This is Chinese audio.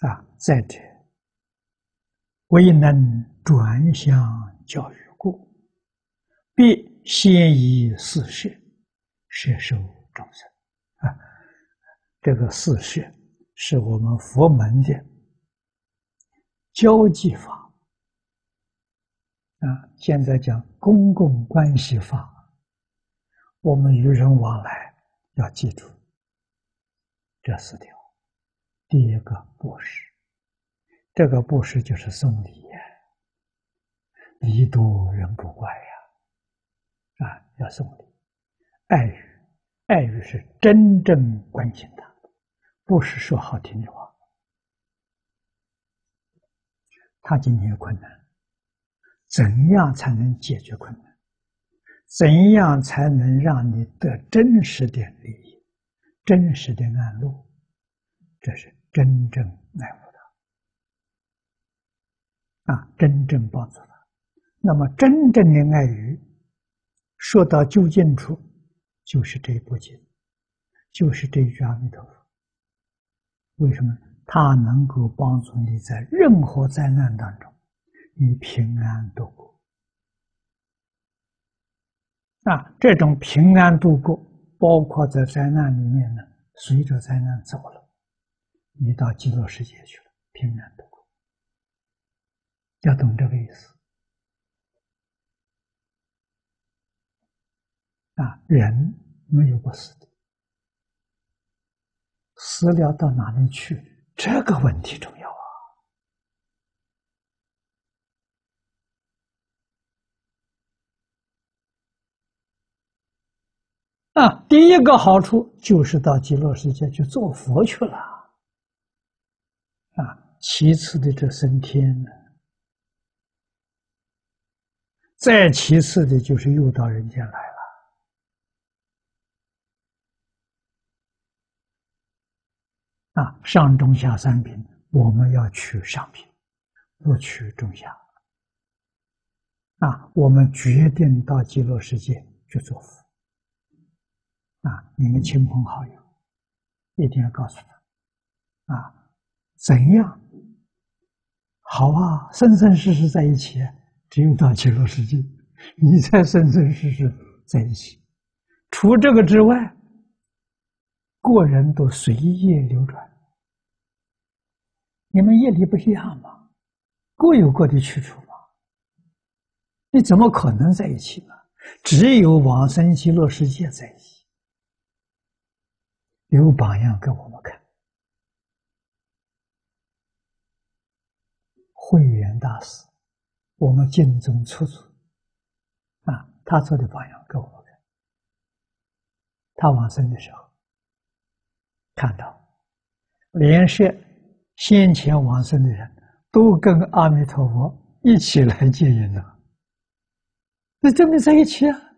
啊再者，未能转向教育故，必先以四摄摄受众生。啊，这个四摄是我们佛门的交际法。啊，现在讲公共关系法，我们与人往来要记住这四条。第一个布施，这个布施就是送礼呀，礼多人不怪呀，啊，要送礼，爱语，爱语是真正关心他，不是说好听的话。他今天有困难。怎样才能解决困难？怎样才能让你得真实的利益、真实的安乐？这是真正爱护他啊，真正帮助他。那么，真正的爱语说到究竟处，就是这一部经，就是这一句阿弥陀佛。为什么？它能够帮助你在任何灾难当中。你平安度过啊！这种平安度过，包括在灾难里面呢，随着灾难走了，你到极乐世界去了，平安度过。要懂这个意思啊！人没有不死的，死了到哪里去？这个问题重要。啊，第一个好处就是到极乐世界去做佛去了。其次的这升天呢，再其次的就是又到人间来了。啊，上中下三品，我们要取上品，不取中下。啊，我们决定到极乐世界去做佛。啊，你们亲朋好友一定要告诉他，啊，怎样好啊？生生世世在一起，只有到极乐世界，你才生生世世在一起。除这个之外，个人都随业流转。你们业力不一样吗？各有各的去处嘛。你怎么可能在一起呢？只有往生极乐世界在一起。有榜样给我们看，慧远大师，我们敬重出祖啊，他做的榜样给我们看。他往生的时候，看到连续先前往生的人都跟阿弥陀佛一起来接引了，那证明在一起啊。